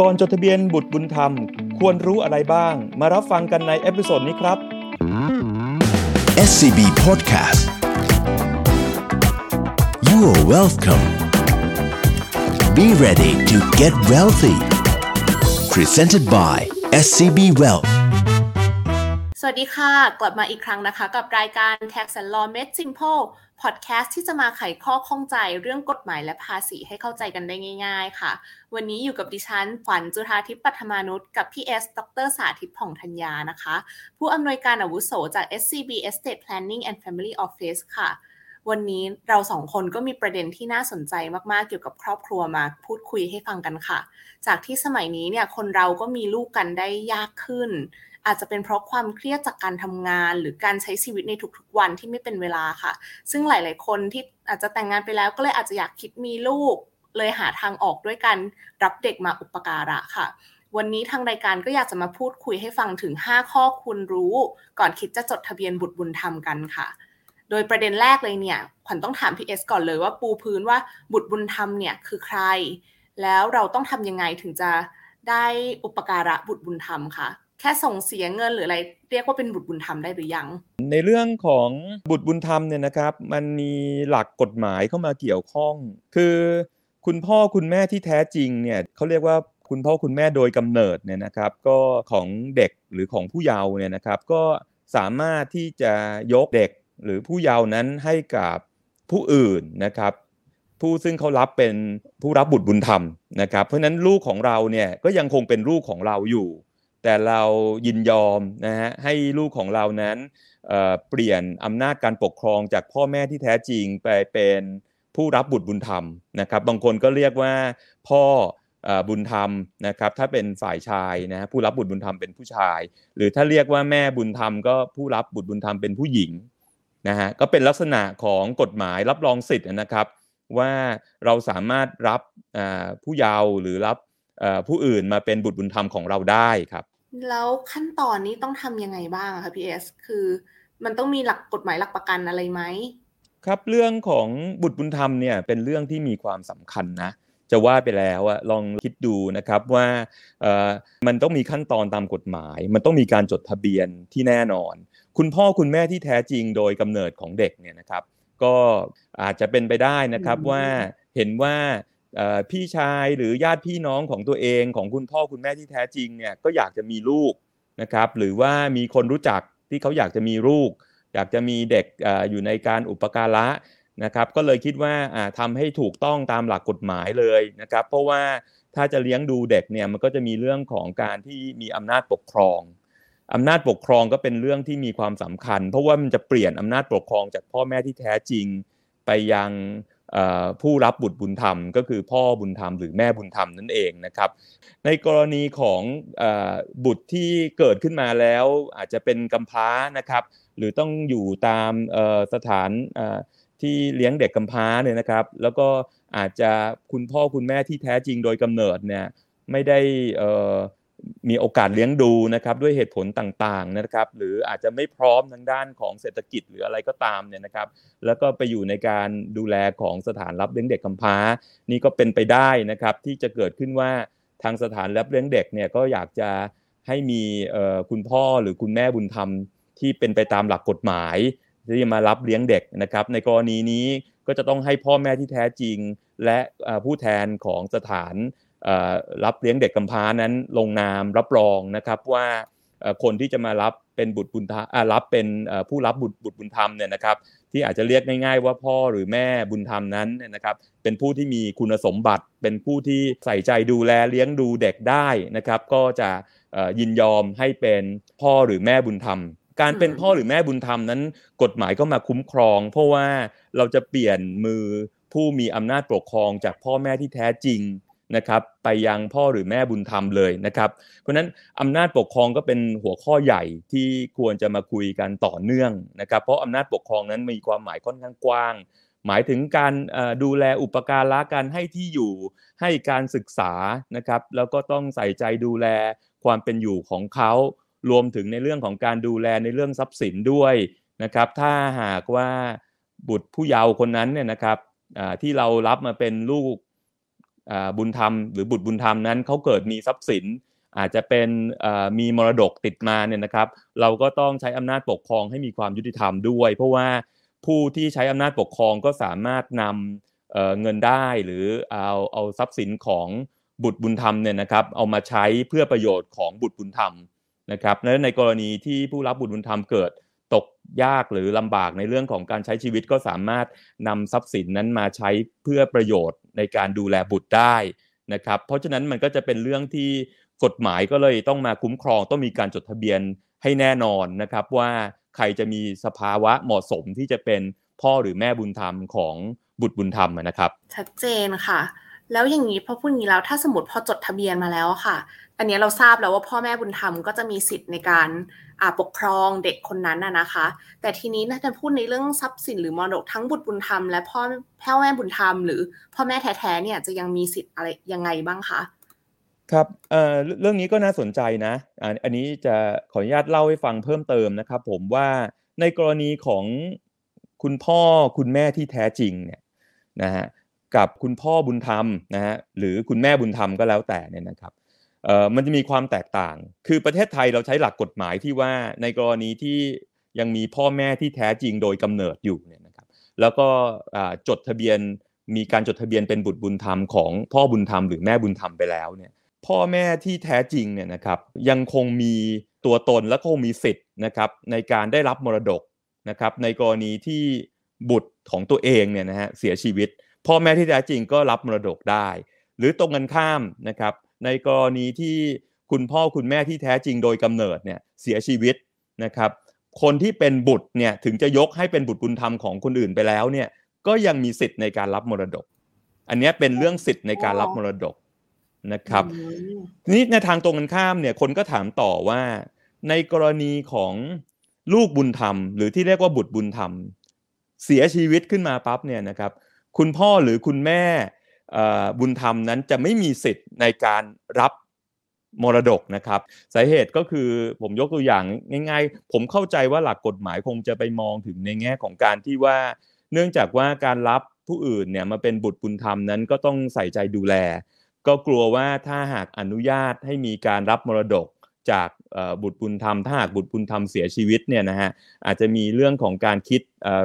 ก่อนจดทะเบียนบุตรบุญธรรม ควรรู้อะไรบ้าง มารับฟังกันในเอพิโซดนี้ครับ SCB Podcast You are welcome Be ready to get wealthy Presented by SCB Wealth สวัสดีค่ะ กลับมาอีกครั้งนะคะ กับรายการ Tax and Law Made Simple Podcast ที่จะมาไขข้อข้องใจเรื่องกฎหมายและภาษีให้เข้าใจกันได้ง่าย ๆ ค่ะ วันนี้อยู่กับดิฉันขวัญจุธาทิพย์ปัทมานุษย์กับพี่เอสดรสาธิตผ่องธัญญานะคะ ผู้อำนวยการอาวุโสจาก SCB Estate Planning and Family Office ค่ะ วันนี้เราสองคนก็มีประเด็นที่น่าสนใจมากๆเกี่ยวกับครอบครัวมาพูดคุยให้ฟังกันค่ะ จากที่สมัยนี้เนี่ยคนเราก็มีลูกกันได้ยากขึ้น อาจจะเป็นเพราะความเครียดจากการทำงาน หรือการใช้ชีวิตในทุกๆวันที่ไม่เป็นเวลาค่ะ ซึ่งหลาย ๆ คนที่อาจจะแต่งงานไปแล้วก็เลยอาจจะอยากคิดมีลูก เลยหาทางออกด้วยการรับเด็กมาอุปการะค่ะ วันนี้ทางรายการก็อยากจะมาพูดคุยให้ฟังถึง 5 ข้อคุณรู้ ก่อนคิดจะจดทะเบียนบุตรบุญธรรมกันค่ะโดยประเด็นแรกเลยเนี่ยขวัญต้องถามพี่เอสก่อนเลยว่าปูพื้นว่าบุตรบุญธรรมเนี่ยคือใคร แล้วเราต้องทำยังไงถึงจะได้อุปการะบุตรบุญธรรมคะ แค่ส่งเสียเงินหรืออะไร เรียกว่าเป็นบุตรบุญธรรมได้หรือยัง ในเรื่องของบุตรบุญธรรมเนี่ยนะครับ มันมีหลักกฎหมายเข้ามาเกี่ยวข้อง คือคุณพ่อคุณแม่ที่แท้จริงเนี่ยเขาเรียกว่าคุณพ่อคุณแม่โดยกำเนิดเนี่ยนะครับก็ของเด็กหรือของผู้เยาว์เนี่ยนะครับก็สามารถที่จะยกเด็กหรือผู้เยาว์นั้นให้กับผู้อื่นนะครับผู้ซึ่งเขารับเป็นผู้รับบุตรบุญธรรมนะครับเพราะฉะนั้นลูกของเราเนี่ยก็ยังคงเป็นลูกของเราอยู่ แต่เรายินยอมนะฮะให้ลูกของเรานั้นเเปลี่ยนอำนาจการปกครองจากพ่อแม่ที่แท้จริงไปเป็นผู้รับบุตรบุญธรรมนะครับบางคนก็เรียกว่าพ่ออบุญธรรมนะครับถ้าเป็นฝ่ายชายนะฮะผู้รับบุตรบุญธรรมเป็นผู้ชาย หรือถ้าเรียกว่าแม่บุญธรรมก็ผู้รับบุตรบุญธรรมเป็นผู้หญิงนะฮะก็เป็นลักษณะของกฎหมายรับรองสิทธิ์นะครับ ว่าเราสามารถรับผู้เยาว์หรือรับผู้อื่นมาเป็นบุตรบุญธรรมของเราได้ครับ แล้วขั้นตอนนี้ต้องทำยังไงบ้างอะคะพี่เอสคือมันต้องมีหลักกฎหมายหลักประกันอะไรไหมครับเรื่องของบุตรบุญธรรมเนี่ยเป็นเรื่องที่มีความสำคัญนะจะว่าไปแล้วอะลองคิดดูนะครับว่าเอ่อมันต้องมีขั้นตอนตามกฎหมาย มันต้องมีการจดทะเบียนที่แน่นอน คุณพ่อคุณแม่ที่แท้จริงโดยกำเนิดของเด็กเนี่ยนะครับ ก็อาจจะเป็นไปได้นะครับอืมว่าเห็นว่าเอ่อ พี่ชายหรือญาติพี่น้องของตัวเองของคุณพ่อคุณแม่ที่แท้จริงเนี่ยก็อยากจะมีลูกนะครับหรือว่ามีคนรู้จักที่เขาอยากจะมีลูก อยากจะมีเด็กออยู่ในการอุปการะนะครับก็เลยคิดว่าอ่าทำให้ถูกต้องตามหลักกฎหมายเลยนะครับเพราะว่าถ้าจะเลี้ยงดูเด็กเนี่ยมันก็จะมีเรื่องของการที่มีอำนาจปกครองอำนาจปกครองก็เป็นเรื่องที่มีความสำคัญ เพราะว่ามันจะเปลี่ยนอำนาจปกครองจากพ่อแม่ที่แท้จริง ไปยัง ผู้รับบุตรบุญธรรม ก็คือพ่อบุญธรรมหรือแม่บุญธรรมนั่นเองนะครับ ในกรณีของอบุตรที่เกิดขึ้นมาแล้วอาจจะเป็นกำพร้านะครับ หรือต้องอยู่ตามสถานที่เลี้ยงเด็กกำพร้าเนี่ยนะครับ แล้วก็อาจจะคุณพ่อคุณแม่ที่แท้จริงโดยกำเนิดเนี่ยไม่ได้ มีโอกาสเลี้ยงดูนะครับด้วยเหตุผลต่างๆนะครับ หรืออาจจะไม่พร้อมทางด้านของเศรษฐกิจหรืออะไรก็ตามเนี่ยนะครับ แล้วก็ไปอยู่ในการดูแลของสถานรับเลี้ยงเด็กกำพร้า นี่ก็เป็นไปได้นะครับ ที่จะเกิดขึ้นว่าทางสถานรับเลี้ยงเด็กเนี่ยก็อยากจะให้มีคุณพ่อหรือคุณแม่บุญธรรม ที่เป็นไปตามหลักกฎหมาย ที่มารับเลี้ยงเด็กนะครับ ในกรณีนี้ก็จะต้องให้พ่อแม่ที่แท้จริง และผู้แทนของสถาน รับเลี้ยงเด็กกำพร้านั้นลงนามรับรองนะครับว่าเอ่อคนที่จะมารับเป็นบุตรบุญธรรมอ่ารับเป็นเอ่อผู้รับบุตรบุตรบุญธรรมเนี่ยนะครับ ที่อาจจะเรียกง่ายๆ ว่าพ่อหรือแม่บุญธรรมนั้นเนี่ยนะครับ เป็นผู้ที่มีคุณสมบัติ เป็นผู้ที่ใส่ใจดูแลเลี้ยงดูเด็กได้นะครับ ก็จะเอ่อยินยอมให้เป็นพ่อหรือแม่บุญธรรม การเป็นอืมพ่อหรือแม่บุญธรรมนั้น กฎหมายก็มาคุ้มครอง เพราะว่าเราจะเปลี่ยนมือผู้มีอำนาจปกครองจากพ่อแม่ที่แท้จริง นะครับไปยังพ่อหรือแม่บุญธรรมเลยนะครับ เพราะฉะนั้นอำนาจปกครองก็เป็นหัวข้อใหญ่ที่ควรจะมาคุยกันต่อเนื่องนะครับ เพราะอำนาจปกครองนั้นมีความหมายค่อนข้างกว้าง หมายถึงการดูแลอุปการะการให้ที่อยู่ให้การศึกษานะครับแล้วก็ต้องใส่ใจดูแลความเป็นอยู่ของเขารวมถึงในเรื่องของการดูแลในเรื่องทรัพย์สินด้วยนะครับ ถ้าหากว่าบุตรผู้เยาว์คนนั้นเนี่ยนะครับที่เรารับมาเป็นลูก บุญธรรมหรือบุตรบุญธรรมนั้นเขาเกิดมีทรัพย์สิน อาจจะเป็นมีมรดกติดมาเนี่ยนะครับ เราก็ต้องใช้อำนาจปกครองให้มีความยุติธรรมด้วย เพราะว่าผู้ที่ใช้อำนาจปกครองก็สามารถนำเงินได้หรือเอาเอาทรัพย์สินของบุตรบุญธรรมเนี่ยนะครับ เอามาใช้เพื่อประโยชน์ของบุตรบุญธรรมนะครับและในกรณีที่ผู้รับบุตรบุญธรรมเกิด ตกยากหรือลำบากในเรื่องของการใช้ชีวิตก็สามารถนำทรัพย์สินนั้นมาใช้เพื่อประโยชน์ในการดูแลบุตรได้นะครับเพราะฉะนั้นมันก็จะเป็นเรื่องที่กฎหมายก็เลยต้องมาคุ้มครองต้องมีการจดทะเบียนให้แน่นอนนะครับว่าใครจะมีสภาวะเหมาะสมที่จะเป็นพ่อหรือแม่บุญธรรมของบุตรบุญธรรมนะครับ ชัดเจนค่ะ แล้วอย่างนี้พอพูดอย่างนี้แล้วถ้าสมมติพอจดทะเบียนมาแล้วค่ะ อันนี้เราทราบแล้วว่าพ่อแม่บุญธรรมก็จะมีสิทธิ์ในการปกครองเด็กคนนั้นนะนะคะ แต่ทีนี้น่าจะพูดในเรื่องทรัพย์สินหรือมรดกทั้งบุตรบุญธรรมและพ่อพ่อแม่บุญธรรมหรือพ่อแม่แท้ๆเนี่ยจะยังมีสิทธิ์อะไรยังไงบ้างคะครับเอ่อเรื่องนี้ก็น่าสนใจนะอันนี้จะขออนุญาตเล่าให้ฟังเพิ่มเติมนะครับผมว่าในกรณีของคุณพ่อคุณแม่ที่แท้จริงเนี่ยนะฮะ กับคุณพ่อบุญธรรมนะฮะหรือคุณแม่บุญธรรมก็แล้วแต่เนี่ยนะครับเอ่อมันจะมีความแตกต่าง คือประเทศไทยเราใช้หลักกฎหมายที่ว่าในกรณีที่ยังมีพ่อแม่ที่แท้จริงโดยกำเนิดอยู่เนี่ยนะครับ แล้วก็จดทะเบียนมีการจดทะเบียนเป็นบุตรบุญธรรมของพ่อบุญธรรมหรือแม่บุญธรรมไปแล้วเนี่ยพ่อแม่ที่แท้จริงเนี่ยนะครับยังคงมีตัวตนและคงมีสิทธิ์นะครับในการได้รับมรดกนะครับในกรณีที่บุตรของตัวเองเนี่ยนะฮะเสียชีวิต พ่อแม่ที่แท้จริงก็รับมรดกได้ หรือตรงกันข้ามนะครับ ในกรณีที่คุณพ่อคุณแม่ที่แท้จริงโดยกำเนิดเนี่ยเสียชีวิตนะครับ คนที่เป็นบุตรเนี่ยถึงจะยกให้เป็นบุตรบุญธรรมของคนอื่นไปแล้วเนี่ยก็ยังมีสิทธิ์ในการรับมรดก อันนี้เป็นเรื่องสิทธิ์ในการรับมรดกนะครับนี่ในทางตรงกันข้ามเนี่ยคนก็ถามต่อว่า ในกรณีของลูกบุญธรรม หรือที่เรียกว่าบุตรบุญธรรม เสียชีวิตขึ้นมาปั๊บเนี่ยนะครับ คุณพ่อหรือคุณแม่บุญธรรมนั้นจะไม่มีสิทธิ์ในการรับมรดกนะครับสาเหตุก็คือผมยกตัวอย่างง่าย ๆ ผมเข้าใจว่าหลักกฎหมายคงจะไปมองถึงในแง่ของการที่ว่า เนื่องจากว่าการรับผู้อื่นเนี่ยมาเป็นบุตรบุญธรรมนั้นก็ต้องใส่ใจดูแล ก็กลัวว่าถ้าหากอนุญาตให้มีการรับมรดก จากบุตรบุญธรรมถ้าหากบุตรบุญธรรมเสียชีวิตเนี่ยนะฮะอาจจะมีเรื่องของการคิด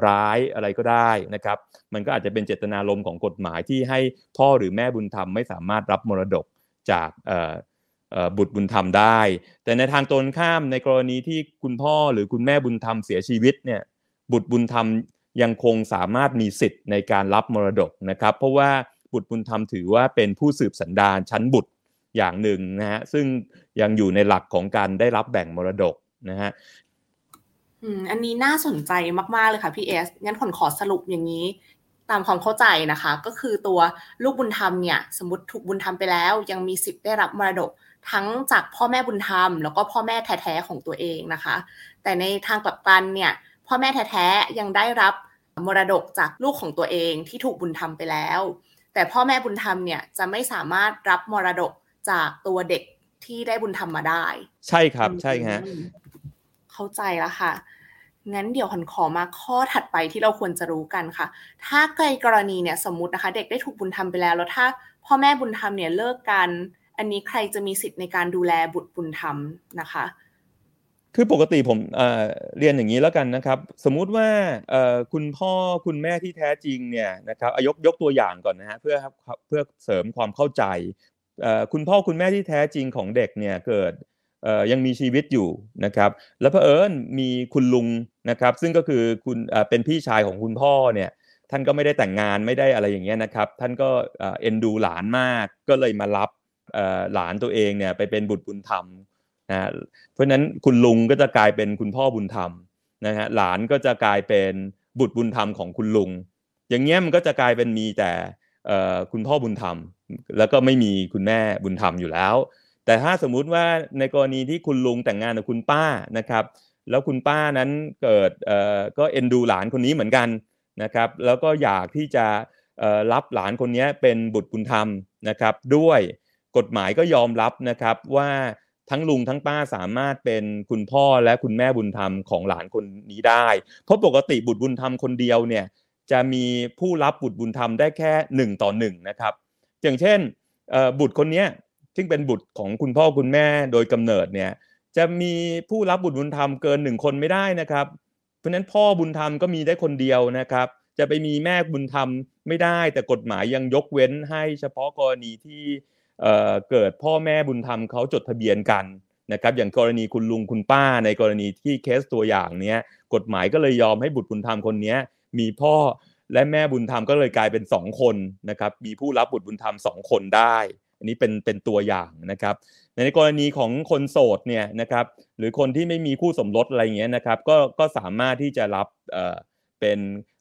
ร้ายอะไรก็ได้นะครับมันก็อาจจะเป็นเจตนารมณ์ของกฎหมายที่ให้พ่อหรือแม่บุญธรรมไม่สามารถรับมรดกจากบุตรบุญธรรมได้ แต่ในทางตรงข้ามในกรณีที่คุณพ่อหรือคุณแม่บุญธรรมเสียชีวิตเนี่ยบุตรบุญธรรมยังคงสามารถมีสิทธิ์ในการรับมรดกนะครับ เพราะว่าบุตรบุญธรรมถือว่าเป็นผู้สืบสันดานชั้นบุตร อย่างหนึ่งนะฮะซึ่งยังอยู่ในหลักของการได้รับแบ่งมรดกนะฮะอันนี้น่าสนใจมากๆเลยค่ะพี่เอสงั้นขอขอสรุปอย่างนี้ ตามความเข้าใจนะคะ ก็คือตัวลูกบุญธรรมเนี่ยสมมติถูกบุญธรรมไปแล้ว ยังมีสิทธิ์ได้รับมรดกทั้งจากพ่อแม่บุญธรรม แล้วก็พ่อแม่แท้ๆของตัวเองนะคะ แต่ในทางกลับกันเนี่ยพ่อแม่แท้ๆยังได้รับมรดกจากลูกของตัวเองที่ถูกบุญธรรมไปแล้ว แต่พ่อแม่บุญธรรมเนี่ยจะไม่สามารถรับมรดก จากตัวเด็กที่ได้บุญธรรมมาได้ ใช่ครับใช่ฮะเข้าใจแล้วค่ะ งั้นเดี๋ยวขอนขอมาข้อถัดไปที่เราควรจะรู้กันค่ะ ถ้าใกรกรณีเนี่ยสมมตินะคะ เด็กได้ถูกบุญธรรมไปแล้ว แล้วถ้าพ่อแม่บุญธรรมเนี่ยเลิกกัน อันนี้ใครจะมีสิทธิ์ในการดูแลบุตรบุญธรรมนะคะ คือปกติผมเเรียนอย่างนี้แล้วกันนะครับ สมมุติว่าคุณพ่อคุณแม่ที่แท้จริงเนี่ยนะครับยกยกตัวอย่างก่อนนะฮะเพื่อเพื่อเสริมความเข้าใจ คุณพ่อคุณแม่ที่แท้จริงของเด็กเนี่ยเกิดยังมีชีวิตอยู่นะครับ แล้วเพอเอิญมีคุณลุงนะครับ ซึ่งก็คือคุณเป็นพี่ชายของคุณพ่อเนี่ยท่านก็ไม่ได้แต่งงานไม่ได้อะไรอย่างเงี้ยนะครับ ท่านก็เอ็นดูหลานมากก็เลยมารับหลานตัวเองเนี่ยไปเป็นบุตรบุญธรรมนะเพราะฉะนั้นคุณลุงก็จะกลายเป็นคุณพ่อบุญธรรมนะฮะหลานก็จะกลายเป็นบุตรบุญธรรมของคุณลุง อย่างเงี้ยมันก็จะกลายเป็นมีแต่ คุณพ่อบุญธรรม แล้วก็ไม่มีคุณแม่บุญธรรมอยู่แล้ว แต่ถ้าสมมุติว่าในกรณีที่คุณลุงแต่งงานกับคุณป้านะครับ แล้วคุณป้านั้นเกิดก็เอ็นดูหลานคนนี้เหมือนกันนะครับ แล้วก็อยากที่จะรับหลานคนนี้เป็นบุตรบุญธรรมนะครับ ด้วยกฎหมายก็ยอมรับนะครับว่าทั้งลุงทั้งป้าสามารถเป็นคุณพ่อและคุณแม่บุญธรรมของหลานคนนี้ได้ เพราะปกติบุตรบุญธรรมคนเดียวเนี่ย จะมีผู้รับบุตรบุญธรรมได้แค่ 1 ต่อ1นะครับ อย่างเช่นบุตรคนนี้ซึ่งเป็นบุตรของคุณพ่อคุณแม่โดยกำเนิดเนี่ยจะมีผู้รับบุตรบุญธรรมเกินหนึ่งคนไม่ได้นะครับ เพราะฉะนั้นพ่อบุญธรรมก็มีได้คนเดียวนะครับ จะไปมีแม่บุญธรรมไม่ได้ แต่กฎหมายยังยกเว้นให้เฉพาะกรณีที่เกิดพ่อแม่บุญธรรมเขาจดทะเบียนกันนะครับ อย่างกรณีคุณลุงคุณป้าในกรณีที่เคสตัวอย่างเนี้ยกฎหมายก็เลยยอมให้บุตรบุญธรรมคนนี้ มีพ่อและแม่บุญธรรมก็เลยกลายเป็นสองคนนะครับ มีผู้รับบุตรบุญธรรมสองคนได้ อันนี้เป็นเป็นตัวอย่างนะครับ ในกรณีของคนโสดเนี่ยนะครับหรือคนที่ไม่มีคู่สมรสอะไรเงี้ยนะครับก็ก็สามารถที่จะรับเอ่อเป็น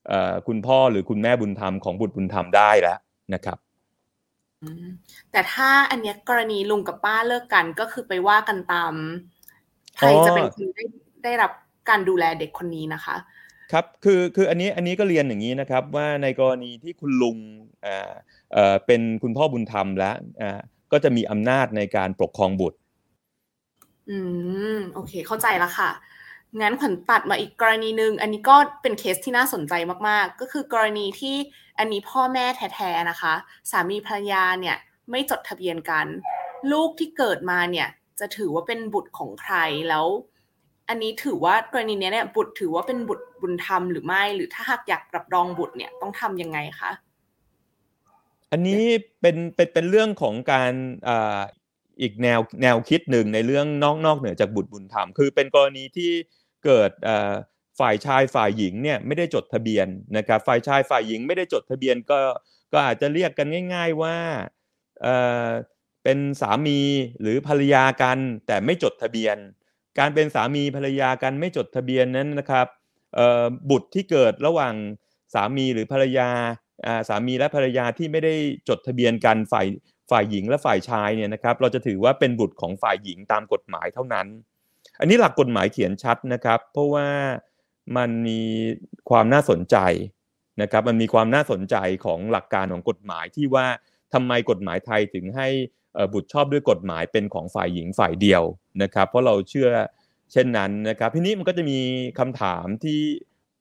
เอ่อคุณพ่อหรือคุณแม่บุญธรรมของบุตรบุญธรรมได้แล้วนะครับแต่ถ้าอันเนี้ยกรณีลุงกับป้าเลิกกันก็คือไปว่ากันตามใครจะเป็นคนได้ได้รับการดูแลเด็กคนนี้นะคะ ครับคือคืออันนี้อันนี้ก็เรียนอย่างนี้นะครับว่าในกรณีที่คุณลุงอ่าเอ่อเป็นคุณพ่อบุญธรรมแล้วอ่าก็จะมีอำนาจในการปกครองบุตร อืมโอเค เข้าใจแล้วค่ะงั้นขวัญตัดมาอีกกรณีหนึ่งอันนี้ก็เป็นเคสที่น่าสนใจมากๆ ก็คือกรณีที่อันนี้พ่อแม่แท้ๆนะคะ สามีภรรยาเนี่ยไม่จดทะเบียนกัน ลูกที่เกิดมาเนี่ยจะถือว่าเป็นบุตรของใครแล้ว อันนี้ถือว่ากรณีนี้เนี่ยบุตรถือว่าเป็นบุตรบุญธรรมหรือไม่ หรือถ้าหากอยากรับรองบุตรเนี่ยต้องทํำยังไงคะอันนี้เป็นเป็นเป็นเรื่องของการอ่าอีกแนวแนวคิดหนึ่งในเรื่องนอกนอกเหนือจากบุตรบุญธรรม คือเป็นกรณีที่เกิดฝ่ายชายฝ่ายหญิงเนี่ยไม่ได้จดทะเบียนนะครับฝ่ายชายฝ่ายหญิงไม่ได้จดทะเบียนก็ก็อาจจะเรียกกันง่าย ๆว่าเป็นสามีหรือภรรยากันแต่ไม่จดทะเบียน การเป็นสามีภรรยากันไม่จดทะเบียนนั้นนะครับบุตรที่เกิดระหว่างสามีหรือภรรยาสามีและภรรยาที่ไม่ได้จดทะเบียนกันฝ่ายฝ่ายหญิงและฝ่ายชายเนี่ยนะครับ เราจะถือว่าเป็นบุตรของฝ่ายหญิงตามกฎหมายเท่านั้น อันนี้หลักกฎหมายเขียนชัดนะครับ เพราะว่ามันมีความน่าสนใจนะครับ มันมีความน่าสนใจของหลักการของกฎหมายที่ว่าทำไมกฎหมายไทยถึงให้ บุตรชอบด้วยกฎหมายเป็นของฝ่ายหญิงฝ่ายเดียวนะครับ เพราะเราเชื่อเช่นนั้นนะครับ ทีนี้มันก็จะมีคำถามที่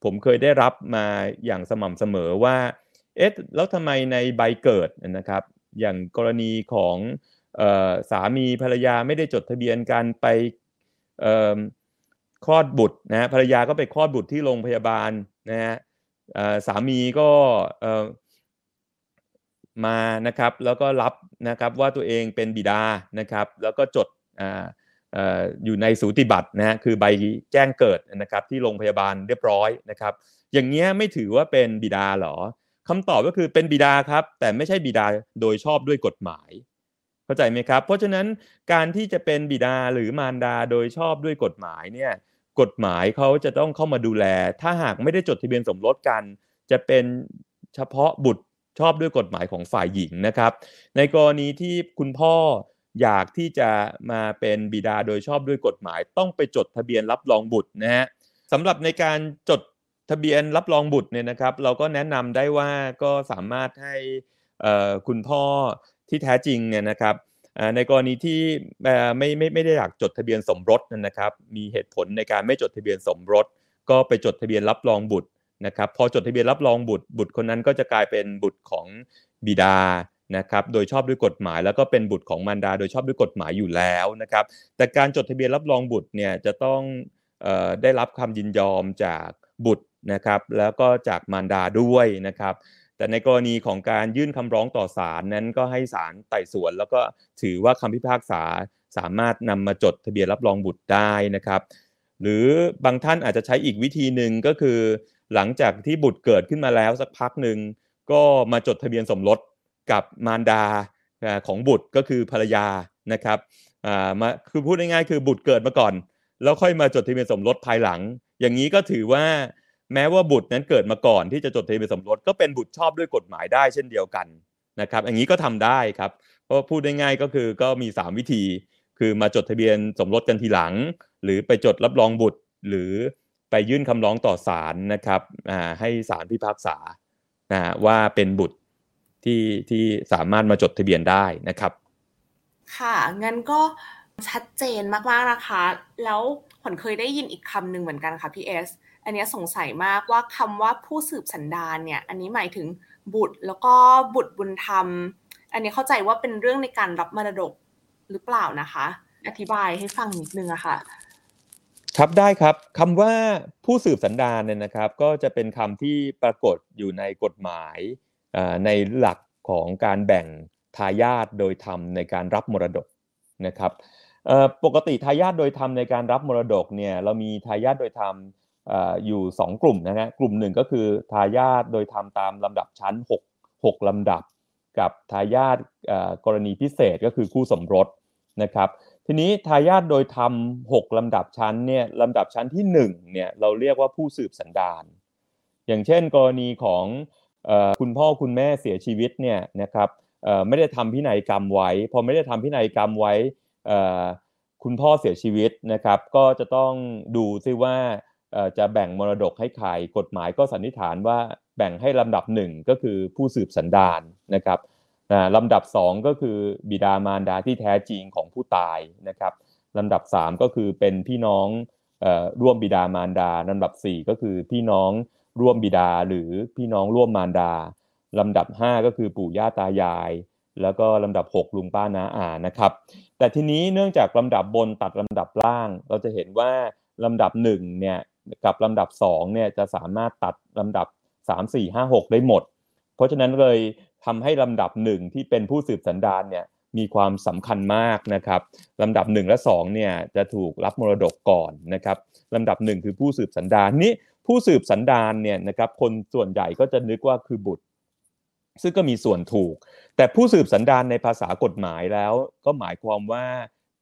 ผมเคยได้รับมาอย่างสม่ำเสมอว่าเอ๊ะแล้วทำไมในใบเกิดนะครับ อย่างกรณีของสามีภรรยาไม่ได้จดทะเบียนกันไปคลอดบุตรนะภรรยาก็ไปคลอดบุตรที่โรงพยาบาลนะฮะสามีก็ มานะครับแล้วก็รับนะครับว่าตัวเองเป็นบิดานะครับ แล้วก็จดอยู่ในสูติบัตรนะฮะคือใบแจ้งเกิดนะครับที่โรงพยาบาลเรียบร้อยนะครับ อย่างเงี้ยไม่ถือว่าเป็นบิดาหรอคำตอบก็คือเป็นบิดาครับ แต่ไม่ใช่บิดาโดยชอบด้วยกฎหมาย เข้าใจไหมครับ เพราะฉะนั้นการที่จะเป็นบิดาหรือมารดาโดยชอบด้วยกฎหมายเนี่ยกฎหมายเขาจะต้องเข้ามาดูแล ถ้าหากไม่ได้จดทะเบียนสมรสกัน จะเป็นเฉพาะบุตร ชอบด้วยกฎหมายของฝ่ายหญิงนะครับ ในกรณีที่คุณพ่ออยากที่จะมาเป็นบิดาโดยชอบด้วยกฎหมาย ต้องไปจดทะเบียนรับรองบุตรนะฮะสำหรับในการจดทะเบียนรับรองบุตรเนี่ยนะครับ เราก็แนะนำได้ว่าก็สามารถให้คุณพ่อที่แท้จริงเนี่ยนะครับในกรณีที่ไม่ไม่ไม่ได้อยากจดทะเบียนสมรสนะครับ มีเหตุผลในการไม่จดทะเบียนสมรส ก็ไปจดทะเบียนรับรองบุตร นะครับพอจดทะเบียนรับรองบุตรบุตรคนนั้นก็จะกลายเป็นบุตรของบิดานะครับโดยชอบด้วยกฎหมายแล้วก็เป็นบุตรของมารดา โดยชอบด้วยกฎหมายอยู่แล้วนะครับแต่การจดทะเบียนรับรองบุตรเนี่ยจะต้องออได้รับคำยินยอมจากบุตรนะครับแล้วก็จากมารดาด้วยนะครับแต่ในกรณีของการยื่นคำร้องต่อศาลนั้นก็ให้ศาลไต่สวน แล้วก็ถือว่าคำพิพากษาสามารถนำมาจดทะเบียนรับรองบุตรได้นะครับ หรือบางท่านอาจจะใช้อีกวิธีหนึ่งก็คือ หลังจากที่บุตรเกิดขึ้นมาแล้วสักพักหนึ่งก็มาจดทะเบียนสมรสกับมารดาของบุตรก็คือภรรยานะครับมาคือพูดง่ายๆคือบุตรเกิดมาก่อน แล้วค่อยมาจดทะเบียนสมรสภายหลัง อย่างนี้ก็ถือว่าแม้ว่าบุตรนั้นเกิดมาก่อนที่จะจดทะเบียนสมรสก็เป็นบุตรชอบด้วยกฎหมายได้เช่นเดียวกันนะครับอย่างนี้ก็ทำได้ครับเพราะพูดง่ายๆก็คือก็มี 3 วิธี คือมาจดทะเบียนสมรสกันทีหลัง หรือไปจดรับรองบุตรหรือ ไปยื่นคำร้องต่อศาลนะครับให้ศาลพิพากษาว่าเป็นบุตรที่ที่สามารถมาจดทะเบียนได้นะครับ ค่ะงั้นก็ชัดเจนมาก ๆ นะคะ แล้วผลเคยได้ยินอีกคำหนึ่งเหมือนกันค่ะพี่เอสอันนี้สงสัยมากว่าคำว่าผู้สืบสันดานเนี่ย อันนี้หมายถึงบุตรแล้วก็บุตรบุญธรรม อันนี้เข้าใจว่าเป็นเรื่องในการรับมรดกหรือเปล่านะคะ อธิบายให้ฟังนิดนึงอะค่ะ ครับได้ครับคำว่าผู้สืบสันดานเนี่ยนะครับ ก็จะเป็นคำที่ปรากฏอยู่ในกฎหมายในหลักของการแบ่งทายาทโดยธรรมในการรับมรดกนะครับปกติทายาทโดยธรรมในการรับมรดกเนี่ยเรามีทายาทโดยธรรมอยู่ 2 กลุ่มนะฮะกลุ่มหนึ่งก็คือทายาทโดยธรรมตามลำดับชั้น 6 6ลำดับ กับทายาทกรณีพิเศษก็คือคู่สมรสนะครับ ทีนี้ทายาทโดยธรรม6ลำดับชั้นเนี่ยลำดับชั้นที่1เนี่ยเราเรียกว่าผู้สืบสันดาน อย่างเช่นกรณีของคุณพ่อคุณแม่เสียชีวิตเนี่ยนะครับไม่ได้ทำพินัยกรรมไว้ พอไม่ได้ทำพินัยกรรมไว้คุณพ่อเสียชีวิตนะครับ ก็จะต้องดูซิว่าจะแบ่งมรดกให้ใครกฎหมายก็สันนิษฐานว่าแบ่งให้ลำดับหนึ่งก็คือผู้สืบสันดานนะครับ ลำดับ 2 ก็คือบิดามารดาที่แท้จริงของผู้ตายนะครับลำดับ 3 ก็คือเป็นพี่น้องร่วมบิดามารดาลำดับ 4 ก็คือพี่น้องร่วมบิดาหรือพี่น้องร่วมมารดาลำดับ 5 ก็คือปู่ย่าตายาย แล้วก็ลำดับ 6 ลุงป้าน้าอานะครับ แต่ทีนี้เนื่องจากลำดับบนตัดลำดับล่าง เราจะเห็นว่าลำดับ1เนี่ยกับลำดับ2เนี่ยจะสามารถตัดลำดับ 3 4 5 6 ได้หมด เพราะฉะนั้นเลย ทำให้ลำดับหนึ่งที่เป็นผู้สืบสันดานเนี่ยมีความสำคัญมากนะครับลำดับ 1 และ2เนี่ยจะถูกรับมรดกก่อนนะครับลำดับหนึ่งคือผู้สืบสันดานนี้ผู้สืบสันดานเนี่ยนะครับคนส่วนใหญ่ก็จะนึกว่าคือบุตร ซึ่งก็มีส่วนถูก แต่ผู้สืบสันดานในภาษากฎหมายแล้ว ก็หมายความว่า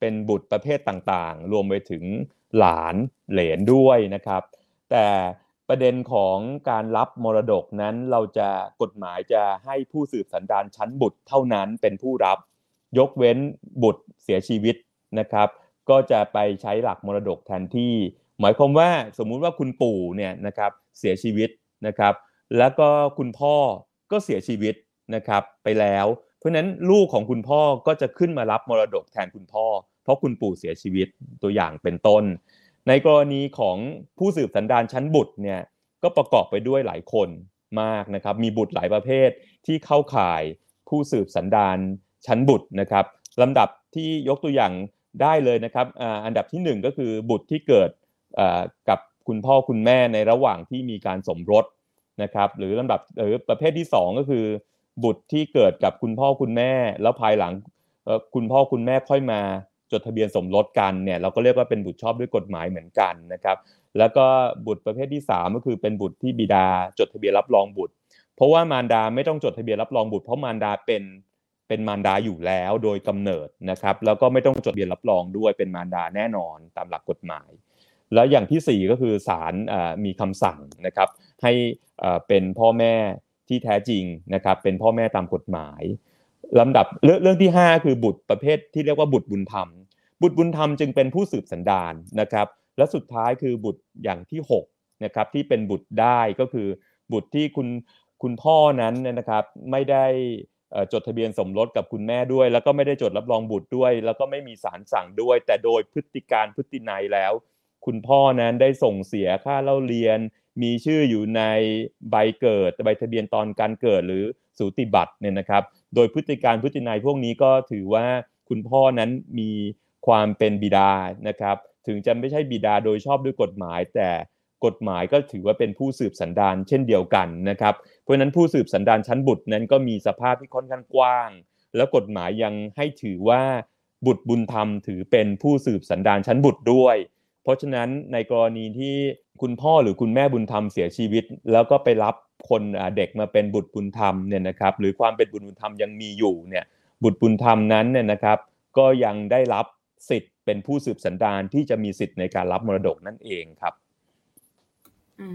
เป็นบุตรประเภทต่างๆ รวมไปถึงหลานเหลนด้วยนะครับ แต่ ประเด็นของการรับมรดกนั้นเราจะกฎหมายจะให้ผู้สืบสันดานชั้นบุตรเท่านั้นเป็นผู้รับ ยกเว้นบุตรเสียชีวิตนะครับ ก็จะไปใช้หลักมรดกแทนที่ หมายความว่าสมมุติว่าคุณปู่เนี่ยนะครับเสียชีวิตนะครับ แล้วก็คุณพ่อก็เสียชีวิตนะครับไปแล้ว เพราะนั้นลูกของคุณพ่อก็จะขึ้นมารับมรดกแทนคุณพ่อ เพราะคุณปู่เสียชีวิตตัวอย่างเป็นต้น ในกรณีของผู้สืบสันดานชั้นบุตรเนี่ยก็ประกอบไปด้วยหลายคนมากนะครับ มีบุตรหลายประเภทที่เข้าข่ายผู้สืบสันดานชั้นบุตรนะครับลำดับที่ยกตัวอย่างได้เลยนะครับอันดับที่ 1 ก็คือบุตรที่เกิดกับคุณพ่อคุณแม่ในระหว่างที่มีการสมรสนะครับ หรือลำดับหรือประเภทที่ 2 ก็คือ บุตรที่เกิดกับคุณพ่อคุณแม่ แล้วภายหลังคุณพ่อคุณแม่ค่อยมา จดทะเบียนสมรสกันเนี่ยเราก็เรียกว่าเป็นบุตรชอบด้วยกฎหมายเหมือนกันนะครับ แล้วก็บุตรประเภทที่ 3 ก็คือเป็นบุตรที่บิดาจดทะเบียนรับรองบุตร เพราะว่ามารดาไม่ต้องจดทะเบียนรับรองบุตร เพราะมารดาเป็นเป็นมารดาอยู่แล้วโดยกำเนิดนะครับ แล้วก็ไม่ต้องจดทะเบียนรับรองด้วยเป็นมารดาแน่นอนตามหลักกฎหมาย แล้วอย่างที่ 4 ก็คือศาลมีคำสั่งนะครับ ให้เป็นพ่อแม่ที่แท้จริงนะครับ เป็นพ่อแม่ตามกฎหมายลำดับเรื่องที่ 5 คือบุตรประเภทที่เรียกว่าบุตรบุญธรรม บุตรบุญธรรมจึงเป็นผู้สืบสันดานนะครับ และสุดท้ายคือบุตรอย่างที่6นะครับที่เป็นบุตรได้ก็คือบุตรที่คุณคุณพ่อนั้นนะครับไม่ได้จดทะเบียนสมรสกับคุณแม่ด้วย แล้วก็ไม่ได้จดรับรองบุตรด้วย แล้วก็ไม่มีสารสั่งด้วย แต่โดยพฤติการพฤตินัยแล้ว คุณพ่อนั้นได้ส่งเสียค่าเล่าเรียน มีชื่ออยู่ในใบเกิดใบทะเบียนตอนการเกิดหรือสูติบัตรเนี่ยนะครับ โดยพฤติการพฤตินัยพวกนี้ก็ถือว่าคุณพ่อนั้นมี ความเป็นบิดานะครับ ถึงจะไม่ใช่บิดาโดยชอบด้วยกฎหมาย แต่กฎหมายก็ถือว่าเป็นผู้สืบสันดานเช่นเดียวกันนะครับ เพราะนั้นผู้สืบสันดานชั้นบุตรนั้นก็มีสภาพที่ค่อนข้างกว้าง แล้วกฎหมายยังให้ถือว่าบุตรบุญธรรมถือเป็นผู้สืบสันดานชั้นบุตรด้วย เพราะฉะนั้นในกรณีที่คุณพ่อหรือคุณแม่บุญธรรมเสียชีวิต แล้วก็ไปรับคนเด็กมาเป็นบุตรบุญธรรมเนี่ยนะครับหรือความเป็นบุตรบุญธรรมยังมีอยู่เนี่ยบุตรบุญธรรมนั้นเนี่ยนะครับ ก็ยังได้รับ สิทธิ์เป็นผู้สืบสันดานที่จะมีสิทธิ์ในการรับมรดกนั่นเองครับอื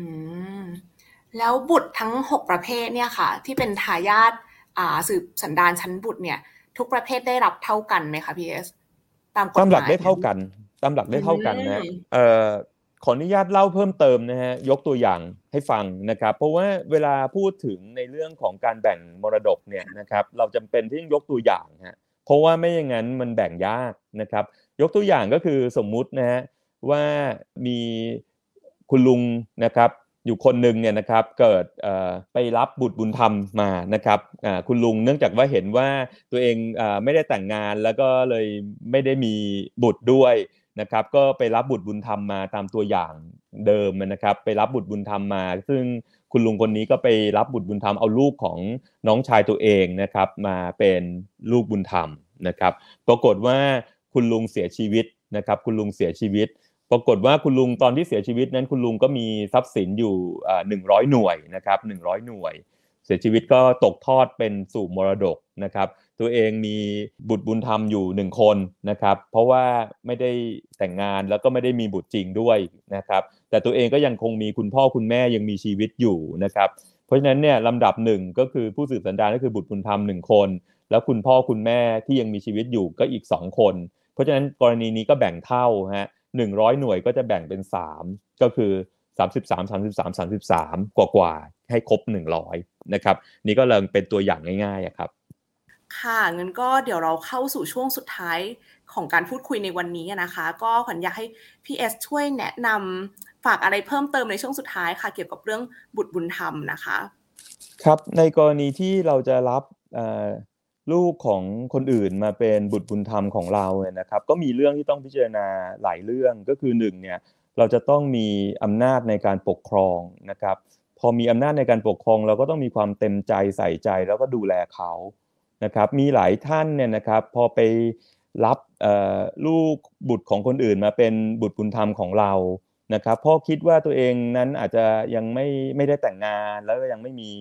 มแล้วบุตรทั้งหกประเภทเนี่ยค่ะ ที่เป็นทายาทอ่าสืบสันดานชั้นบุตรเนี่ย ทุกประเภทได้รับเท่ากันไหมคะพี่เอสตามกฎหมายตามหลักได้เท่ากัน ตามหลักได้เท่ากันนะเอ่อขออนุญาตเล่าเพิ่มเติมนะฮะยกตัวอย่างให้ฟังนะครับ เพราะว่าเวลาพูดถึงในเรื่องของการแบ่งมรดกเนี่ยนะครับ เราจำเป็นที่ต้องยกตัวอย่างฮะ เพราะว่าไม่อย่างนั้นมันแบ่งยากนะครับ ยกตัวอย่างก็คือสมมุตินะฮะว่ามีคุณลุงนะครับอยู่คนหนึ่งเนี่ยนะครับเกิดไปรับบุตรบุญธรรมมานะครับคุณลุงเนื่องจากว่าเห็นว่าตัวเองไม่ได้แต่งงานแล้วก็เลยไม่ได้มีบุตรด้วย นะครับก็ไปรับบุตรบุญธรรมมาตามตัวอย่างเดิมนะครับ ไปรับบุตรบุญธรรมมา ซึ่งคุณลุงคนนี้ก็ไปรับบุตรบุญธรรมเอาลูกของน้องชายตัวเองนะครับมาเป็นลูกบุญธรรมนะครับ ปรากฏว่าคุณลุงเสียชีวิตนะครับ คุณลุงเสียชีวิต ปรากฏว่าคุณลุงตอนที่เสียชีวิตนั้นคุณลุงก็มีทรัพย์สินอยู่หนึ่งร้อยหน่วยนะครับหนึ่งร้อยหน่วย เสียชีวิตก็ตกทอดเป็นสู่มรดกนะครับ ตัวเองมีบุตรบุญธรรมอยู่หนึ่งคนนะครับเพราะว่าไม่ได้แต่งงานแล้วก็ไม่ได้มีบุตรจริงด้วยนะครับแต่ตัวเองก็ยังคงมีคุณพ่อคุณแม่ยังมีชีวิตอยู่นะครับเพราะฉะนั้นเนี่ยลำดับหนึ่งก็คือผู้สืบสันดานก็คือบุตรบุญธรรมหนึ่งคน แล้วคุณพ่อคุณแม่ที่ยังมีชีวิตอยู่ก็อีกสองคน เพราะฉะนั้นกรณีนี้ก็แบ่งเท่าฮะหนึ่งร้อยหน่วยก็จะแบ่งเป็นสามก็คือสามสิบสามสามสิบสามสามสิบสามกว่ากว่าให้ครบหนึ่งร้อยนะครับนี่ก็เลยเป็นตัวอย่างง่ายๆครับ ค่ะงั้นก็เดี๋ยวเราเข้าสู่ช่วงสุดท้ายของการพูดคุยในวันนี้นะคะ ก็ขวัญอยากให้พี่เอสช่วยแนะนำฝากอะไรเพิ่มเติมในช่วงสุดท้ายค่ะ เกี่ยวกับเรื่องบุตรบุญธรรมนะคะ ครับในกรณีที่เราจะรับลูกของคนอื่นมาเป็นบุตรบุญธรรมของเราเนี่ยนะครับ ก็มีเรื่องที่ต้องพิจารณาหลายเรื่องก็คือหนึ่งเนี่ยเราจะต้องมีอำนาจในการปกครองนะครับ พอมีอำนาจในการปกครอง เราก็ต้องมีความเต็มใจใส่ใจแล้วก็ดูแลเขา นะครับมีหลายท่านเนี่ยนะครับพอไปรับลูกบุตรของคนอื่นมาเป็นบุตรบุญธรรมของเรานะครับพ่อคิดว่าตัวเองนั้นอาจจะยังไม่ไม่ได้แต่งงานแล้วก็ยังไม่มี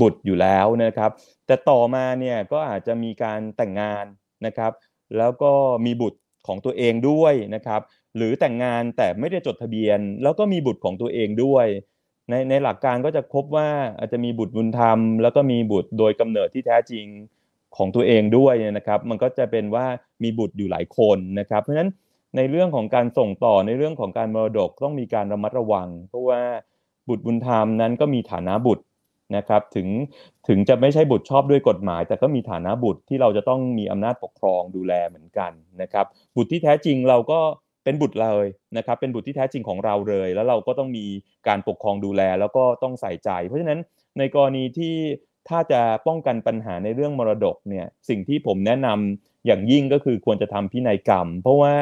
บุตรอยู่แล้วนะครับ แต่ต่อมาเนี่ยก็อาจจะมีการแต่งงานนะครับ แล้วก็มีบุตรของตัวเองด้วยนะครับ หรือแต่งงานแต่ไม่ได้จดทะเบียน แล้วก็มีบุตรของตัวเองด้วย ในในหลักการก็จะพบว่าอาจจะมีบุตรบุญธรรม แล้วก็มีบุตรโดยกำเนิดที่แท้จริง ของตัวเองด้วยนะครับ มันก็จะเป็นว่ามีบุตรอยู่หลายคนนะครับ เพราะฉะนั้นในเรื่องของการส่งต่อในเรื่องของการมรดกต้องมีการระมัดระวัง เพราะว่าบุตรบุญธรรมนั้นก็มีฐานะบุตรนะครับถึงถึงจะไม่ใช่บุตรชอบด้วยกฎหมาย แต่ก็มีฐานะบุตรที่เราจะต้องมีอำนาจปกครองดูแลเหมือนกันนะครับ บุตรที่แท้จริงเราก็เป็นบุตรเลยนะครับ เป็นบุตรที่แท้จริงของเราเลย แล้วเราก็ต้องมีการปกครองดูแล แล้วก็ต้องใส่ใจ เพราะฉะนั้นในกรณีที่ ถ้าจะป้องกันปัญหาในเรื่องมรดกเนี่ยสิ่งที่ผมแนะนำอย่างยิ่งก็คือควรจะทำพินัยกรรม เพราะว่า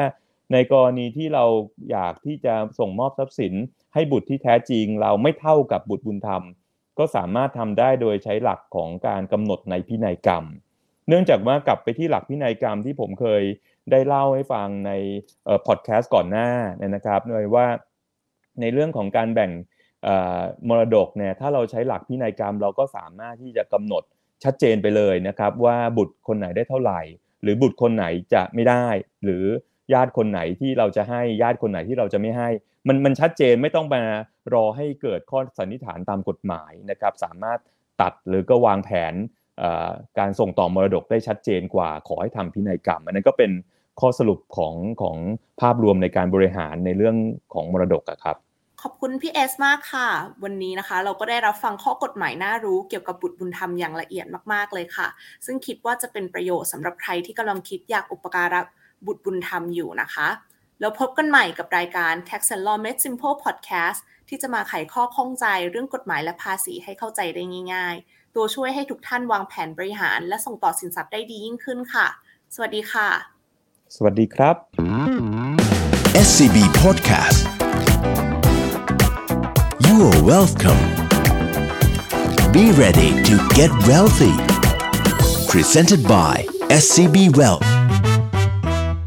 ในกรณีที่เราอยากที่จะส่งมอบทรัพย์สิน ให้บุตรที่แท้จริง เราไม่เท่ากับบุตรบุญธรรม ก็สามารถทำได้โดยใช้หลักของการกำหนดในพินัยกรรม เนื่องจากว่ากลับไปที่หลักพินัยกรรมที่ผมเคยได้เล่าให้ฟังในพอดแคสต์ก่อนหน้านะครับโดยว่าในเรื่องของการแบ่ง มรดกเนี่ยถ้าเราใช้หลักพินัยกรรม เราก็สามารถที่จะกำหนดชัดเจนไปเลยนะครับว่าบุตรคนไหนได้เท่าไหร่ หรือบุตรคนไหนจะไม่ได้ หรือญาติคนไหนที่เราจะให้ญาติคนไหนที่เราจะไม่ให้ มันมันชัดเจนไม่ต้องมารอให้เกิดข้อสันนิษฐานตามกฎหมายนะครับสามารถตัดหรือก็วางแผนการส่งต่อมรดกได้ชัดเจนกว่าขอให้ทำพินัยกรรม อันนั้นก็เป็นข้อสรุปของของภาพรวมในการบริหารในเรื่องของมรดกครับ ขอบคุณพี่เอสมากค่ะ วันนี้นะคะ เราก็ได้รับฟังข้อกฎหมายน่ารู้เกี่ยวกับบุตรบุญธรรมอย่างละเอียดมากๆเลยค่ะ ซึ่งคิดว่าจะเป็นประโยชน์สำหรับใครที่กำลังคิดอยากอุปการะบุตรบุญธรรมอยู่นะคะ แล้วพบกันใหม่กับรายการ Tax and Law Made Simple Podcast ที่จะมาไขข้อข้องใจเรื่องกฎหมายและภาษีให้เข้าใจได้ง่าย ๆ ตัวช่วยให้ทุกท่านวางแผนบริหาร และส่งต่อสินทรัพย์ได้ดียิ่งขึ้นค่ะ สวัสดีค่ะ สวัสดีครับ SCB Podcast You are welcome. Be ready to get wealthy. Presented by SCB Wealth.